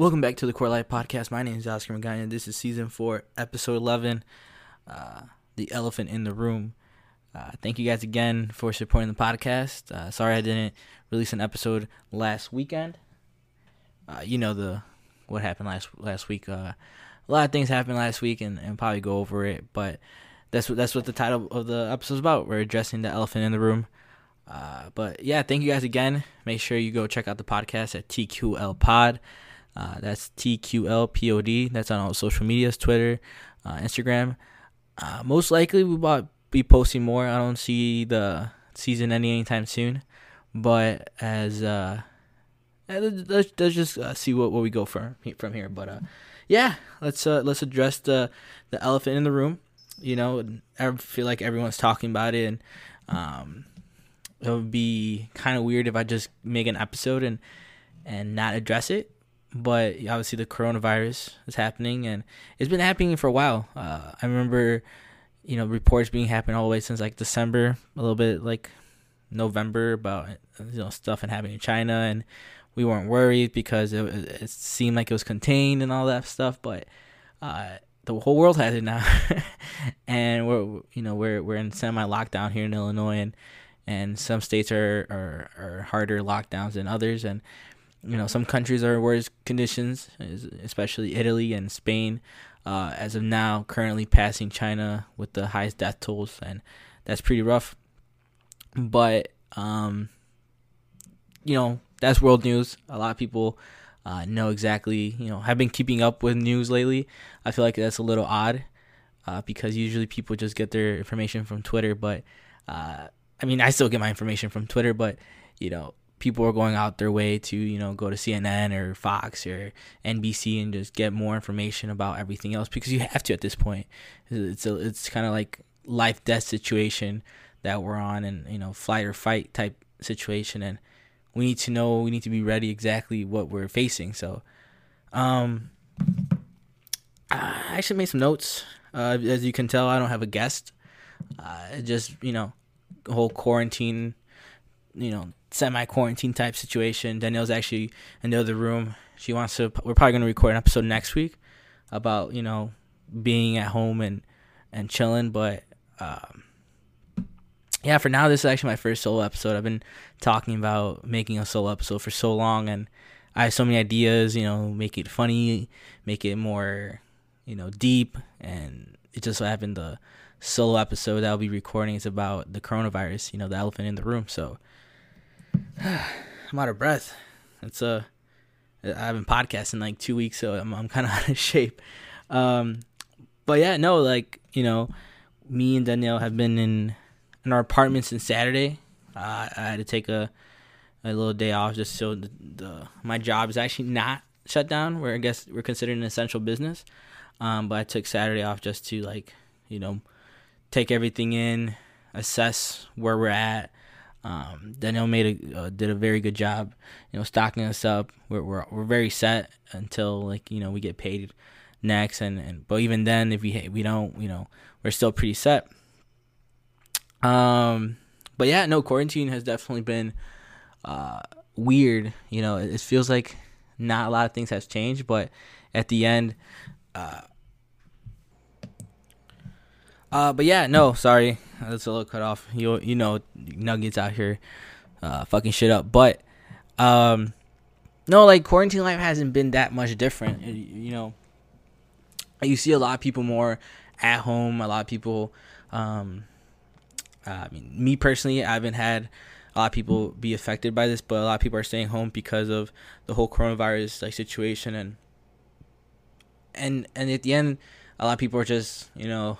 Welcome back to the Quarter Life Podcast. My name is Oscar Magana. This is season four, episode 11, uh, The Elephant in the Room. Uh, thank you guys again for supporting the podcast. Uh, sorry I didn't release an episode last weekend. Uh, you know the what happened last last week. Uh, a lot of things happened last week, and, and probably go over it. But that's what that's what the title of the episode is about. We're addressing the elephant in the room. Uh, but yeah, thank you guys again. Make sure you go check out the podcast at TQL Pod. Uh, that's TQLPOD. That's on all social medias, Twitter, uh, Instagram. Uh, most likely, we will be posting more. I don't see the season ending anytime soon, but as uh, let's, let's just uh, see what, what we go from from here. But uh, yeah, let's uh, let's address the the elephant in the room. You know, I feel like everyone's talking about it, and um, it would be kind of weird if I just make an episode and and not address it. But obviously, the coronavirus is happening, and it's been happening for a while. Uh, I remember, you know, reports being happening all the way since like December, a little bit like November about you know stuff and happening in China, and we weren't worried because it, it seemed like it was contained and all that stuff. But uh, the whole world has it now, and we're you know we're we're in semi lockdown here in Illinois, and and some states are, are, are harder lockdowns than others and you know some countries are in worse conditions especially italy and spain uh, as of now currently passing china with the highest death tolls and that's pretty rough. But um, you know that's world news. A lot of people uh, know exactly you know have been keeping up with news lately. I feel like that's a little odd uh, because usually people just get their information from twitter but uh, I mean, I still get my information from Twitter, but you know, people are going out their way to you know go to CNN or Fox or NBC and just get more information about everything else because you have to at this point. It's a, it's kind of like life death situation that we're on, and you know, flight or fight type situation, and we need to know, we need to be ready exactly what we're facing. So, um, I actually made some notes. Uh, as you can tell, I don't have a guest. Uh, just you know whole quarantine, you know, semi quarantine type situation. Danielle's actually in the other room. She wants to. We're probably going to record an episode next week about you know being at home and and chilling. But um, yeah, for now, this is actually my first solo episode. I've been talking about making a solo episode for so long, and I have so many ideas. You know, make it funny, make it more, you know, deep, and it just so happened the solo episode that I'll be recording is about the coronavirus, you know, the elephant in the room. So I'm out of breath. It's uh, I haven't podcasted in like two weeks, so I'm I'm kind of out of shape. Um, but yeah, no, like you know, me and Danielle have been in in our apartment since Saturday. Uh, I had to take a a little day off just so the, the my job is actually not shut down. Where I guess we're considered an essential business. Um, but I took Saturday off just to like you know take everything in, assess where we're at. Um, Danielle made a uh, did a very good job, you know, stocking us up. We're we're we're very set until like you know we get paid next, and, and but even then, if we we don't, you know, we're still pretty set. Um, but yeah, no, quarantine has definitely been uh weird. You know, it, it feels like not a lot of things has changed, but at the end, uh, uh, but yeah, no, sorry, that's a little cut off. You you know, nuggets out here, uh, fucking shit up. But, um, no, like quarantine life hasn't been that much different. You know, you see a lot of people more at home. A lot of people, um, uh, I mean, me personally, I haven't had a lot of people be affected by this, but a lot of people are staying home because of the whole coronavirus like situation and and and at the end, a lot of people are just you know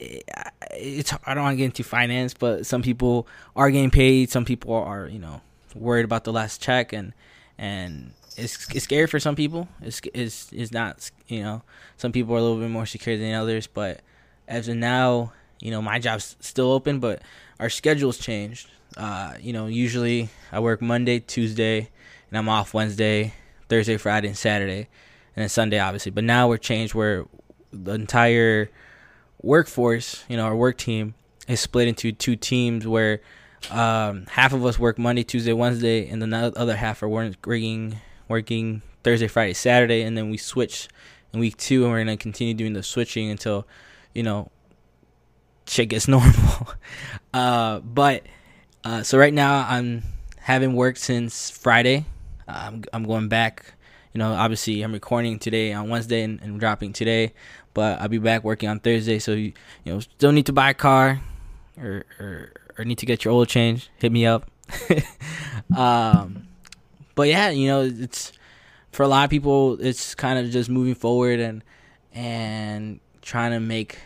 it's I don't want to get into finance, but some people are getting paid. Some people are you know worried about the last check, and and it's it's scary for some people. It's is is not you know some people are a little bit more secure than others, but as of now, you know my job's still open, but our schedule's changed. Uh, you know, usually I work Monday, Tuesday, and I'm off Wednesday, Thursday, Friday, and Saturday, and then Sunday, obviously. But now we're changed where the entire workforce, you know, our work team is split into two teams where um, half of us work Monday, Tuesday, Wednesday, and then the other half are working working Thursday, Friday, Saturday, and then we switch in week two, and we're gonna continue doing the switching until you know shit gets normal. uh, but uh, so right now I'm haven't worked since Friday. Uh, I'm I'm going back. You know, obviously I'm recording today on Wednesday and, and dropping today, but I'll be back working on Thursday. So you, you know, still need to buy a car, or or, or need to get your oil changed, Hit me up. um, but yeah, you know, it's for a lot of people, it's kind of just moving forward and and trying to make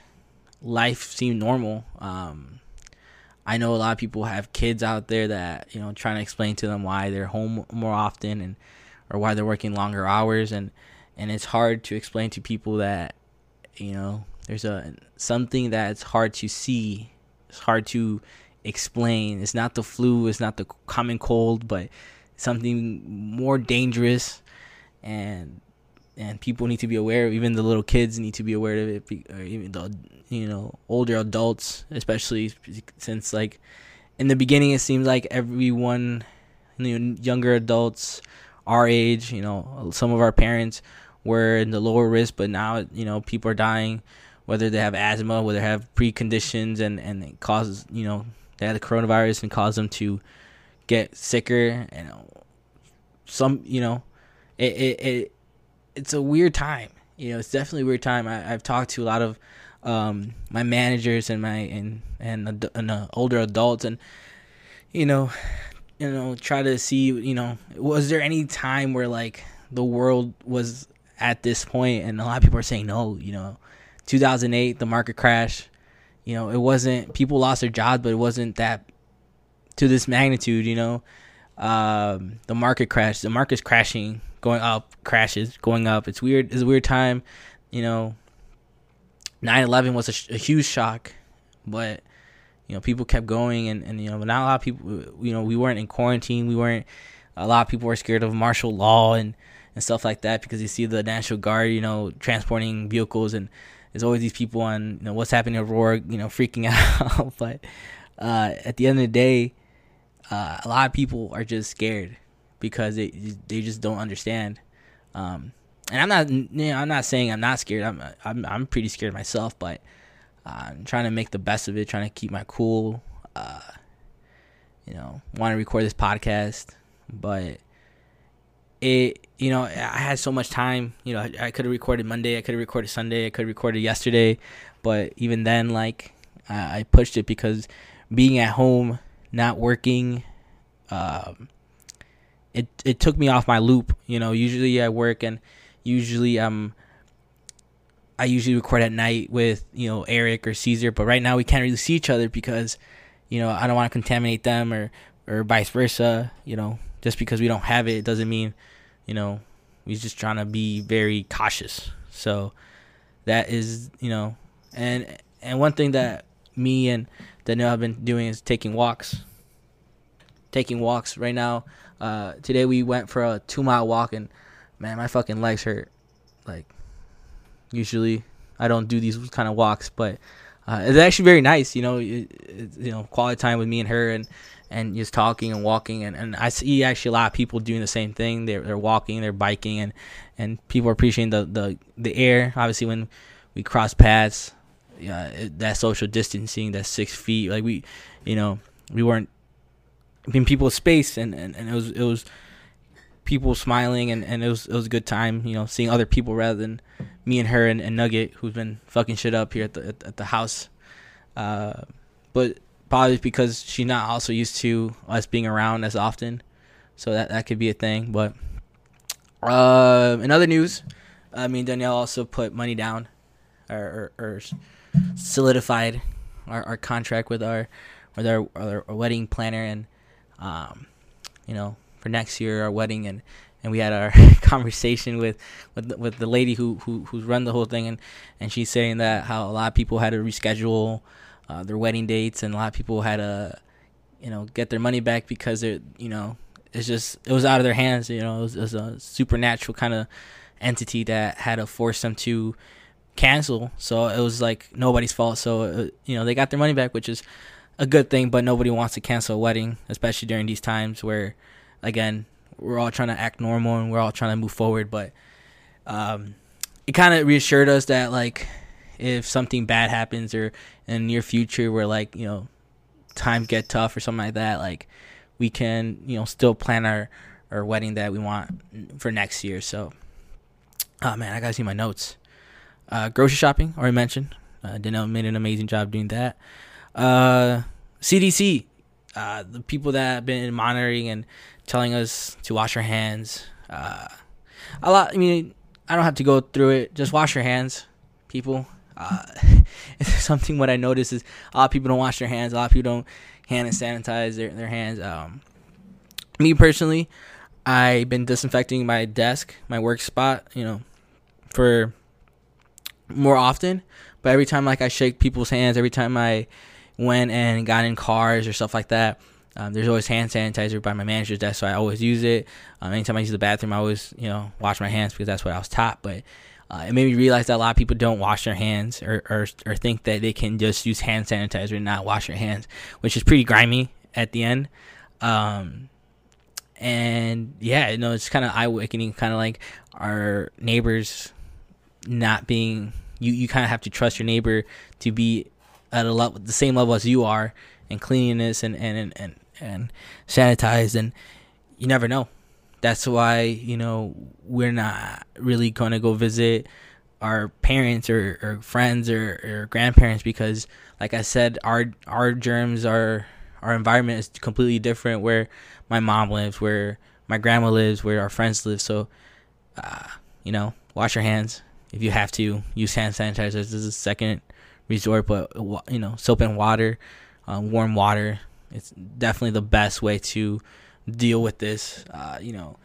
life seem normal. Um, I know a lot of people have kids out there that you know trying to explain to them why they're home more often and or why they're working longer hours and and it's hard to explain to people that you know there's a something that's hard to see. It's hard to explain. It's not the flu it's not the common cold but something more dangerous and and people need to be aware of even the little kids need to be aware of it or even the you know older adults especially since like in the beginning it seems like everyone you know, younger adults our age you know some of our parents were in the lower risk but now you know people are dying whether they have asthma whether they have preconditions and and it causes you know they had the coronavirus and cause them to get sicker and some you know it, it, it it's a weird time. You know, it's definitely a weird time. I, have talked to a lot of um, my managers and my and and, and uh, older adults, and you know, you know, try to see. You know, was there any time where like the world was at this point, and a lot of people are saying no. You know, 2008, the market crash. You know, it wasn't people lost their jobs, but it wasn't that to this magnitude. You know, um, the market crash. The market's crashing going up, crashes, going up. It's weird. It's a weird time. You know, 9/11 was a, sh- a, huge shock, but you know people kept going, and and you know not a lot of people. You know we weren't in quarantine. We weren't. A lot of people were scared of martial law and and stuff like that because you see the National Guard, you know, transporting vehicles, and there's always these people on you know what's happening in Aurora, you know, freaking out. but uh, at the end of the day, uh, a lot of people are just scared because they they just don't understand. Um, and I'm not you know, I'm not saying I'm not scared. I'm I'm I'm pretty scared myself, but uh, I'm trying to make the best of it, trying to keep my cool. Uh, you know, want to record this podcast, but it you know I had so much time. You know, I, I could have recorded Monday, I could have recorded Sunday, I could have recorded yesterday, but even then, like I, I pushed it because being at home, not working, um, it it took me off my loop. You know, usually I work and usually um I usually record at night with you know Eric or Caesar, but right now we can't really see each other because you know I don't want to contaminate them or or vice versa. You know, just because we don't have it, doesn't mean you know we're just trying to be very cautious. So that is you know, and and one thing that me and Danielle have been doing is taking walks. Taking walks right now. Uh, today we went for a two mile walk and man, my fucking legs hurt. Like usually I don't do these kind of walks, but uh, it's actually very nice. You know, it, it, you know, quality time with me and her and and just talking and walking and, and I see actually a lot of people doing the same thing. They're they're walking, they're biking, and and people are appreciating the the the air. Obviously, when we cross paths, yeah, that social distancing, that six feet, like we, you know, we weren't in people's space, and, and, and it was it was people smiling, and, and it was it was a good time, you know, seeing other people rather than me and her and, and Nugget, who's been fucking shit up here at the at, at the house. Uh, but probably because she's not also used to us being around as often, so that that could be a thing. But uh, in other news, I mean Danielle also put money down, or, or, or solidified our, our contract with our with our, our wedding planner, and um, you know, for next year, our wedding, and and we had our conversation with with the, with the lady who who who's run the whole thing, and and she's saying that how a lot of people had to reschedule uh, their wedding dates, and a lot of people had to, you know, get their money back because they're, you know, it's just it was out of their hands. You know, it was, it was a supernatural kind of entity that had to force them to cancel. So it was like nobody's fault. So uh, you know, they got their money back, which is a good thing, but nobody wants to cancel a wedding, especially during these times where, again, we're all trying to act normal and we're all trying to move forward. But um, it kind of reassured us that like if something bad happens or in the near future where like you know times get tough or something like that, like we can you know still plan our our wedding that we want for next year. So, oh man, I gotta see my notes. Uh, grocery shopping already mentioned. Uh, made an amazing job doing that. Uh, CDC, uh, the people that have been monitoring and telling us to wash our hands. Uh, a lot. I mean, I don't have to go through it. Just wash your hands, people. Uh, something what I notice is a lot of people don't wash their hands. A lot of people don't hand and sanitize their their hands. Um, me personally, I've been disinfecting my desk, my work spot. You know, for more often. But every time like I shake people's hands, every time I went and got in cars or stuff like that, um, there's always hand sanitizer by my manager's desk, so I always use it. Um, anytime I use the bathroom, I always you know wash my hands because that's what I was taught. But uh, it made me realize that a lot of people don't wash their hands or, or or think that they can just use hand sanitizer and not wash their hands, which is pretty grimy at the end. Um, and yeah, you know, it's kind of eye awakening, kind of like our neighbors not being. You you kind of have to trust your neighbor to be at a level, the same level as you are, and cleanliness and and and and sanitized and you never know. That's why you know we're not really going to go visit our parents or, or friends or, or grandparents because like i said our our germs are our environment is completely different where my mom lives where my grandma lives where our friends live. So uh, you know wash your hands. If you have to use hand sanitizers is a second resort but you know soap and water uh, warm water it's definitely the best way to deal with this. Uh, you know,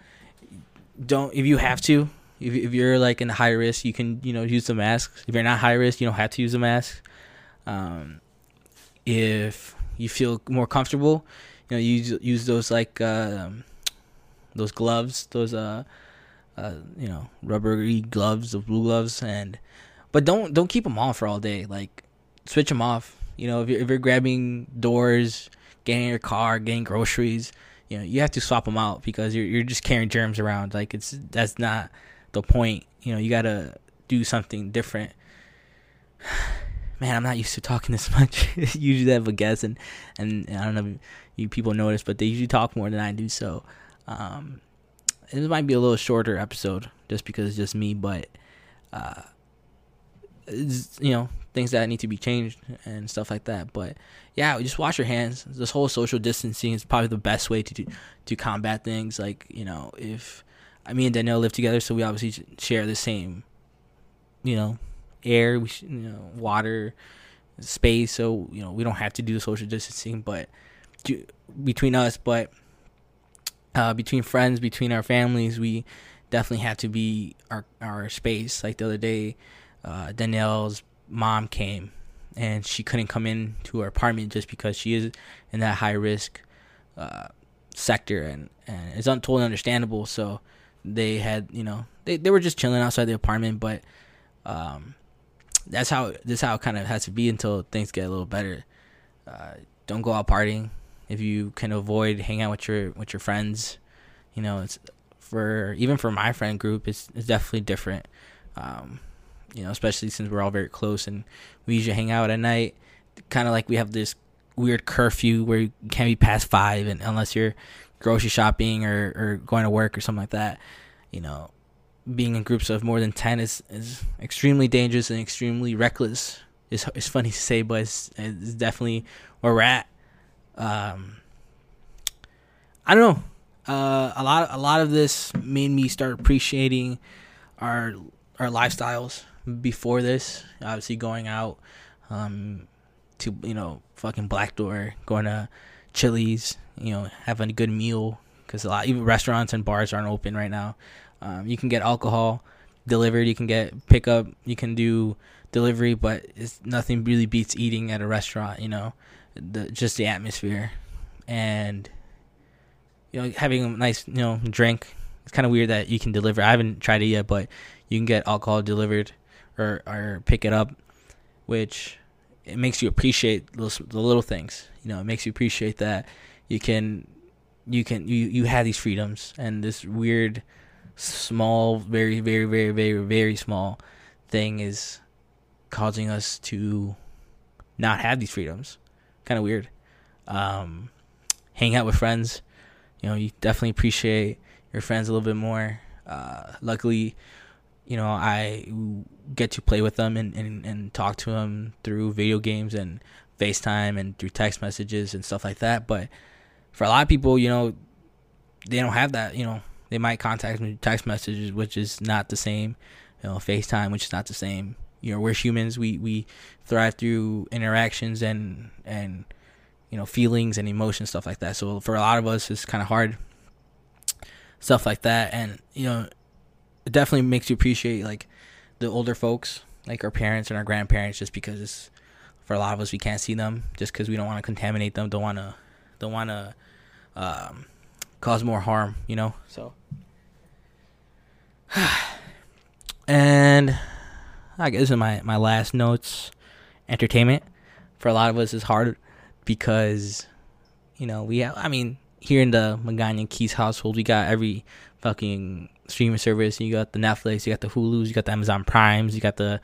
don't if you have to. If, if you're like in high risk, you can you know use the mask. If you're not high risk, you don't have to use a mask. Um, if you feel more comfortable, you know, use use those like uh, those gloves, those uh, uh, you know, rubbery gloves, the blue gloves, and but don't don't keep them on for all day. Like switch them off. You know, if you're if you're grabbing doors, getting in your car, getting groceries, you know, you have to swap them out because you're you're just carrying germs around. Like it's that's not the point. You know, you gotta do something different. Man, I'm not used to talking this much. usually I have a guest and and I don't know if you people notice, but they usually talk more than I do. So um, it might be a little shorter episode just because it's just me, but uh, you know things that need to be changed and stuff like that. But yeah, just wash your hands. This whole social distancing is probably the best way to to, to combat things. Like you know, if I me and Danielle live together, so we obviously share the same, you know, air, we you know, water, space. So you know, we don't have to do the social distancing, but between us, but uh, between friends, between our families, we definitely have to be our our space. Like the other day, uh, Danielle's mom came and she couldn't come in to her apartment just because she is in that high risk uh, sector and, and it's un- totally understandable. So they had you know they, they were just chilling outside the apartment but um, that's how this how it kind of has to be until things get a little better. Uh, don't go out partying. If you can avoid hanging out with your with your friends you know it's for even for my friend group it's, it's definitely different. Um, you know, especially since we're all very close and we usually hang out at night. Kind of like we have this weird curfew where you can't be past five, and unless you're grocery shopping or, or going to work or something like that, you know, being in groups of more than ten is is extremely dangerous and extremely reckless. It's it's funny to say, but it's, it's definitely where we're at. Um, I don't know. Uh, a lot a lot of this made me start appreciating our our lifestyles before this. Obviously, going out um, to you know fucking Black Door, going to Chili's, you know, having a good meal because a lot even restaurants and bars aren't open right now. Um, you can get alcohol delivered. You can get pickup. You can do delivery, but it's nothing really beats eating at a restaurant. You know, the just the atmosphere and you know having a nice you know drink. It's kind of weird that you can deliver. I haven't tried it yet, but you can get alcohol delivered or or pick it up, which it makes you appreciate those, the little things. You know, it makes you appreciate that you can you can you you have these freedoms and this weird small very very very very very small thing is causing us to not have these freedoms. Kind of weird. Um hang out with friends. You know you definitely appreciate your friends a little bit more. Uh luckily you know i get to play with them and, and, and talk to them through video games and facetime and through text messages and stuff like that but for a lot of people, you know, they don't have that. You know, they might contact me text messages, which is not the same. You know, FaceTime, which is not the same. You know, we're humans. We we thrive through interactions and and you know feelings and emotions, stuff like that. So for a lot of us, it's kind of hard. Stuff like that, and you know, it definitely makes you appreciate like the older folks, like our parents and our grandparents, just because for a lot of us we can't see them, just because we don't want to contaminate them, don't want to don't want to um, cause more harm, you know. So, and I guess in my my last notes, entertainment for a lot of us is hard because you know we have. I mean, here in the Magana Keys household, we got every fucking streaming service. You got the Netflix, you got the Hulu's, you got the Amazon Primes, you got the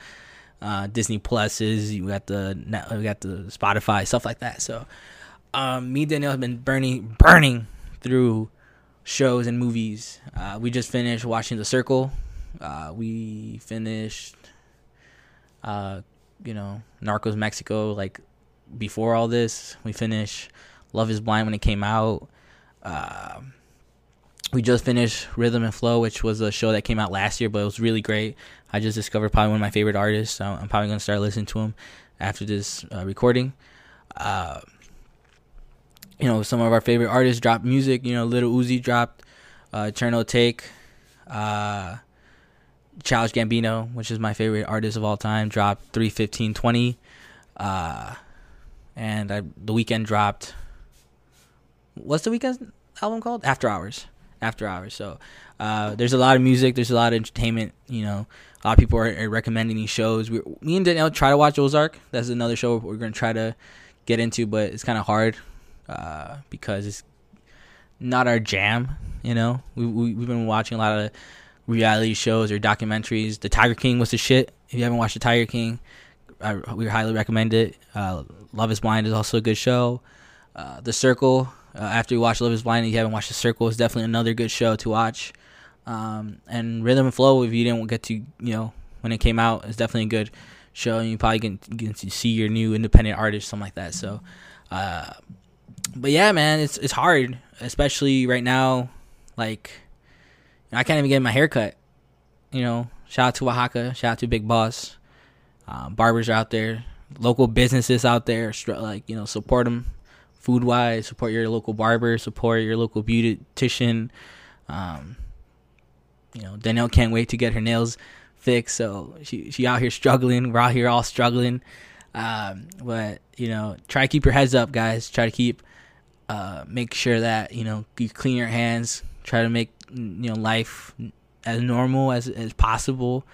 uh, Disney Pluses, you got the you got the Spotify, stuff like that. So um, me and Danielle have been burning burning through shows and movies. Uh, we just finished watching The Circle. Uh, we finished, uh, you know, Narcos Mexico. Like before all this, we finished Love Is Blind when it came out. Uh, we just finished Rhythm and Flow, which was a show that came out last year, but it was really great. I just discovered probably one of my favorite artists. So I'm probably gonna start listening to him after this uh, recording. Uh, you know, some of our favorite artists dropped music. You know, Little Uzi dropped uh, Eternal Atake, Uh, Childish Gambino, which is my favorite artist of all time, dropped 31520. Uh, and I, the Weeknd dropped. What's the Weeknd album called? After Hours. After Hours. So uh, there's a lot of music. There's a lot of entertainment. You know, a lot of people are, are recommending these shows. We, me and Danielle try to watch Ozark. That's another show we're going to try to get into, but it's kind of hard uh, because it's not our jam. You know, we, we we've been watching a lot of reality shows or documentaries. The Tiger King was the shit. If you haven't watched The Tiger King, I, we highly recommend it. Uh, Love Is Blind is also a good show. Uh, the Circle. Uh, after you watch Love Is Blind, you haven't watched The Circle, is definitely another good show to watch. Um, and Rhythm and Flow, if you didn't get to, you know, when it came out, it's definitely a good show. And you probably can get to see your new independent artist, something like that. So, uh, but yeah, man, it's it's hard, especially right now. Like, I can't even get my hair cut. You know, shout out to Oaxaca, shout out to Big Boss. Uh, barbers out there, local businesses out there, like you know, support them food wise. Support your local barber. Support your local beautician. Um, you know, Danielle can't wait to get her nails fixed. So she she out here struggling. We're out here all struggling. Um, but you know, try to keep your heads up, guys. Try to keep uh, make sure that you know you clean your hands. Try to make you know life as normal as as possible.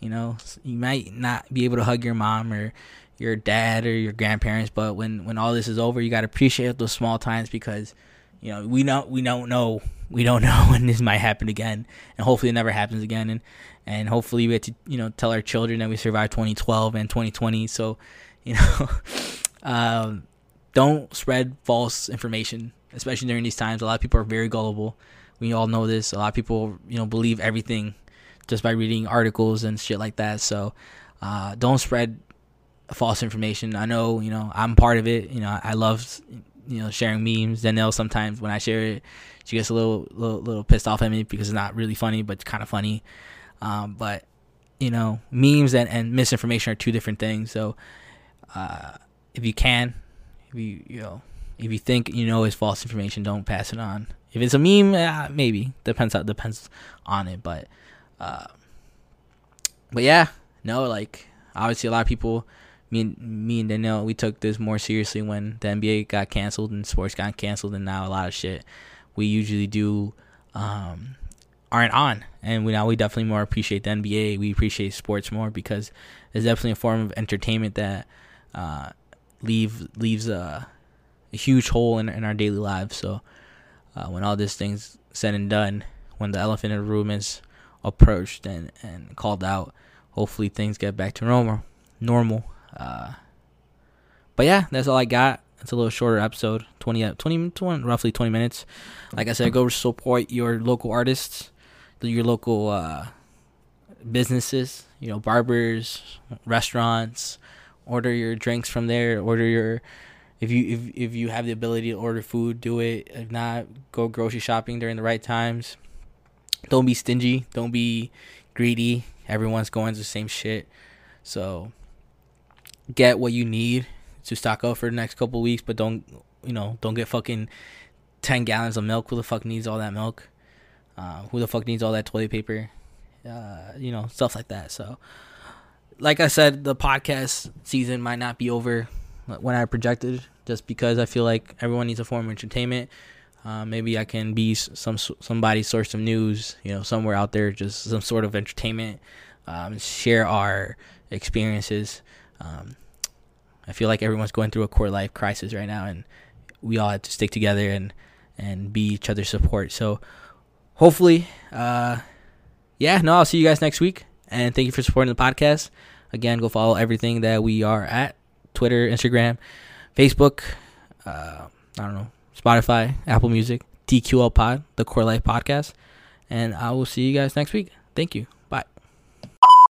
You know, you might not be able to hug your mom or your dad or your grandparents, but when when all this is over, you got to appreciate those small times because you know we don't we don't know we don't know when this might happen again, and hopefully it never happens again, and and hopefully we get to you know tell our children that we survived 2012 and 2020. So you know. um, don't spread false information, especially during these times. A lot of people are very gullible. We all know this. A lot of people, you know, believe everything just by reading articles and shit like that. So, uh, don't spread false information. I know, you know, I'm part of it. You know, I love, you know, sharing memes. Danielle sometimes when I share it, she gets a little, little, little pissed off at me because it's not really funny, but kind of funny. Um, but you know, memes and, and misinformation are two different things. So, uh, if you can, if you you know if you think you know is false information, don't pass it on. If it's a meme, uh, maybe depends how depends on it, but uh, but yeah, no, like obviously a lot of people, me and me and Danielle, we took this more seriously when the NBA got canceled and sports got canceled, and now a lot of shit we usually do um, aren't on, and we now we definitely more appreciate the NBA. We appreciate sports more because it's definitely a form of entertainment that. Uh, leave leaves a, a huge hole in, in our daily lives. So uh, when all this thing's said and done, when the elephant in the room is approached and, and called out, hopefully things get back to normal. Normal. Uh, but yeah, that's all I got. It's a little shorter episode, 20, 20, 20, roughly 20 minutes. Like I said, go support your local artists, your local uh, businesses, you know, barbers, restaurants. Order your drinks from there. Order your if you if if you have the ability to order food, do it. If not, go grocery shopping during the right times. Don't be stingy. Don't be greedy. Everyone's going to the same shit. So get what you need to stock up for the next couple weeks, but don't you know, don't get fucking ten gallons of milk. Who the fuck needs all that milk? Uh, who the fuck needs all that toilet paper? Uh, you know, stuff like that. So like I said, the podcast season might not be over when I projected, just because I feel like everyone needs a form of entertainment. Uh, maybe I can be some somebody's source of news, you know, somewhere out there, just some sort of entertainment. Um, share our experiences. Um, I feel like everyone's going through a quarter life crisis right now, and we all have to stick together and and be each other's support. So hopefully, uh, yeah, no, I'll see you guys next week. And thank you for supporting the podcast. Again, go follow everything that we are at Twitter, Instagram, Facebook, uh, I don't know, Spotify, Apple Music, TQL Pod, the Quarter Life Podcast. And I will see you guys next week. Thank you.